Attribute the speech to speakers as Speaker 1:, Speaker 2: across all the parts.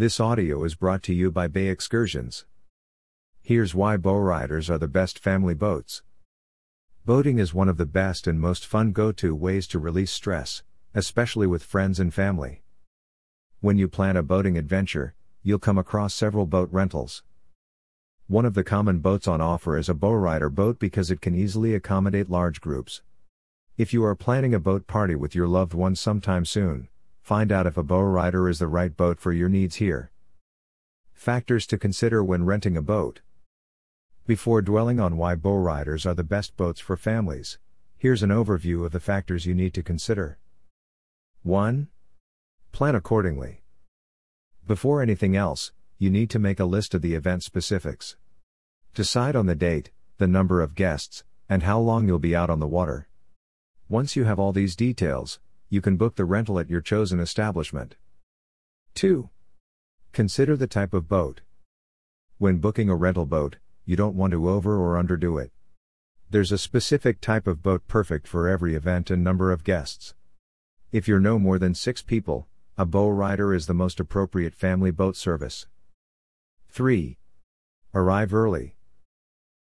Speaker 1: This audio is brought to you by Bay Excursions. Here's why bow riders are the best family boats. Boating is one of the best and most fun go to ways to release stress, especially with friends and family. When you plan a boating adventure, you'll come across several boat rentals. One of the common boats on offer is a bowrider boat because it can easily accommodate large groups. If you are planning a boat party with your loved ones sometime soon, find out if a bow rider is the right boat for your needs here. Factors to consider when renting a boat. Before dwelling on why bow riders are the best boats for families, here's an overview of the factors you need to consider. 1. Plan accordingly. Before anything else, you need to make a list of the event specifics. Decide on the date, the number of guests, and how long you'll be out on the water. Once you have all these details, you can book the rental at your chosen establishment. 2. Consider the type of boat. When booking a rental boat, you don't want to over or underdo it. There's a specific type of boat perfect for every event and number of guests. If you're no more than six people, a bow rider is the most appropriate family boat service. 3. Arrive early.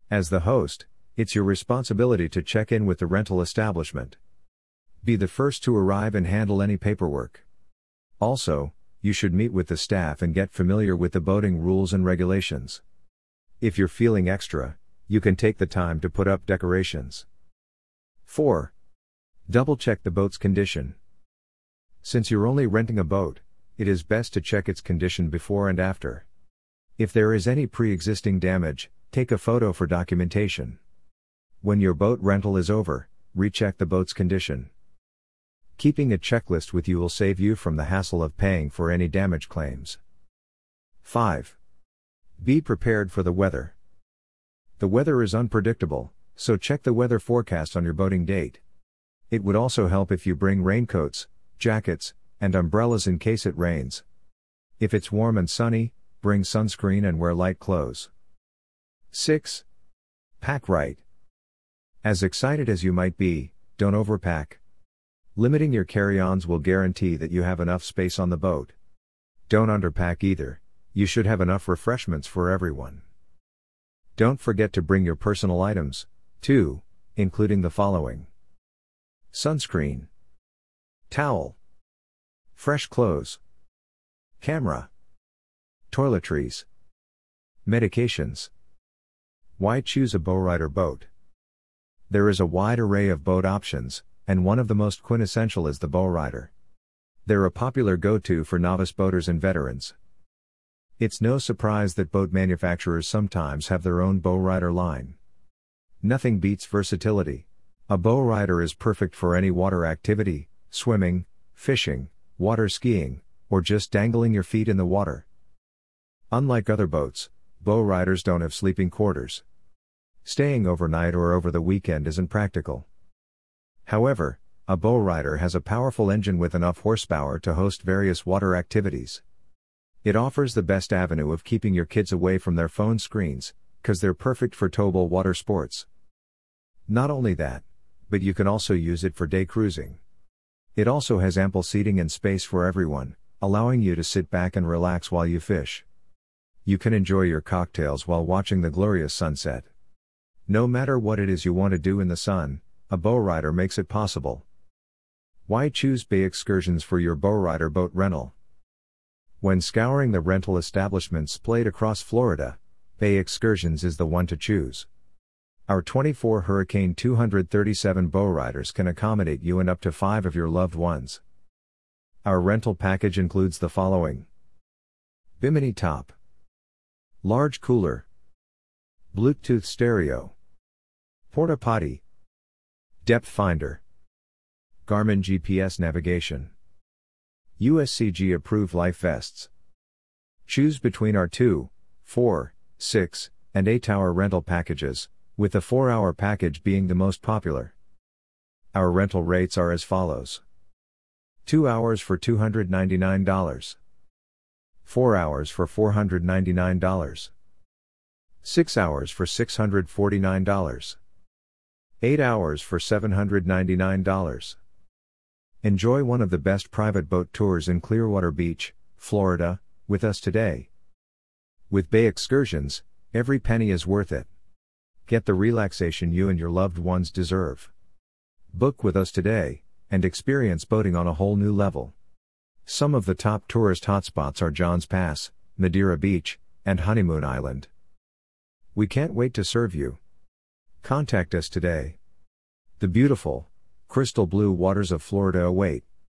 Speaker 1: As the host, it's your responsibility to check in with the rental establishment. Be the first to arrive and handle any paperwork. Also, you should meet with the staff and get familiar with the boating rules and regulations. If you're feeling extra, you can take the time to put up decorations. 4. Double check the boat's condition. Since you're only renting a boat, it is best to check its condition before and after. If there is any pre existing damage, take a photo for documentation. When your boat rental is over, recheck the boat's condition. Keeping a checklist with you will save you from the hassle of paying for any damage claims. 5. Be prepared for the weather. The weather is unpredictable, so check the weather forecast on your boating date. It would also help if you bring raincoats, jackets, and umbrellas in case it rains. If it's warm and sunny, bring sunscreen and wear light clothes. 6. Pack right. As excited as you might be, don't overpack. Limiting your carry ons will guarantee that you have enough space on the boat. Don't underpack either, you should have enough refreshments for everyone. Don't forget to bring your personal items, too, including the following sunscreen, towel, fresh clothes, camera, toiletries, medications. Why choose a bowrider boat? There is a wide array of boat options, and one of the most quintessential is the bow rider. They're a popular go to for novice boaters and veterans. It's no surprise that boat manufacturers sometimes have their own bow rider line. Nothing beats versatility. A bow rider is perfect for any water activity, swimming, fishing, water skiing, or just dangling your feet in the water. Unlike other boats, bow riders don't have sleeping quarters. Staying overnight or over the weekend isn't practical. However, a bow rider has a powerful engine with enough horsepower to host various water activities. It offers the best avenue of keeping your kids away from their phone screens, cause they're perfect for towable water sports. Not only that, but you can also use it for day cruising. It also has ample seating and space for everyone, allowing you to sit back and relax while you fish you can enjoy your cocktails while watching the glorious sunset. No matter what it is you want to do in the sun, a bow rider makes it possible. Why choose Bay Excursions for your bow rider boat rental? When scouring the rental establishments splayed across Florida, Bay Excursions is the one to choose. Our 24 Hurricane 237 bow riders can accommodate you and up to five of your loved ones. Our rental package includes the following Bimini Top Large cooler. Bluetooth stereo. Porta potty. Depth finder. Garmin GPS navigation. USCG approved life vests. Choose between our 2, 4, 6, and 8 hour rental packages, with the 4 hour package being the most popular. Our rental rates are as follows 2 hours for $299. 4 hours for $499. 6 hours for $649. 8 hours for $799. Enjoy one of the best private boat tours in Clearwater Beach, Florida, with us today. With Bay Excursions, every penny is worth it. Get the relaxation you and your loved ones deserve. Book with us today and experience boating on a whole new level. Some of the top tourist hotspots are Johns Pass, Madeira Beach, and Honeymoon Island. We can't wait to serve you. Contact us today. The beautiful, crystal blue waters of Florida await.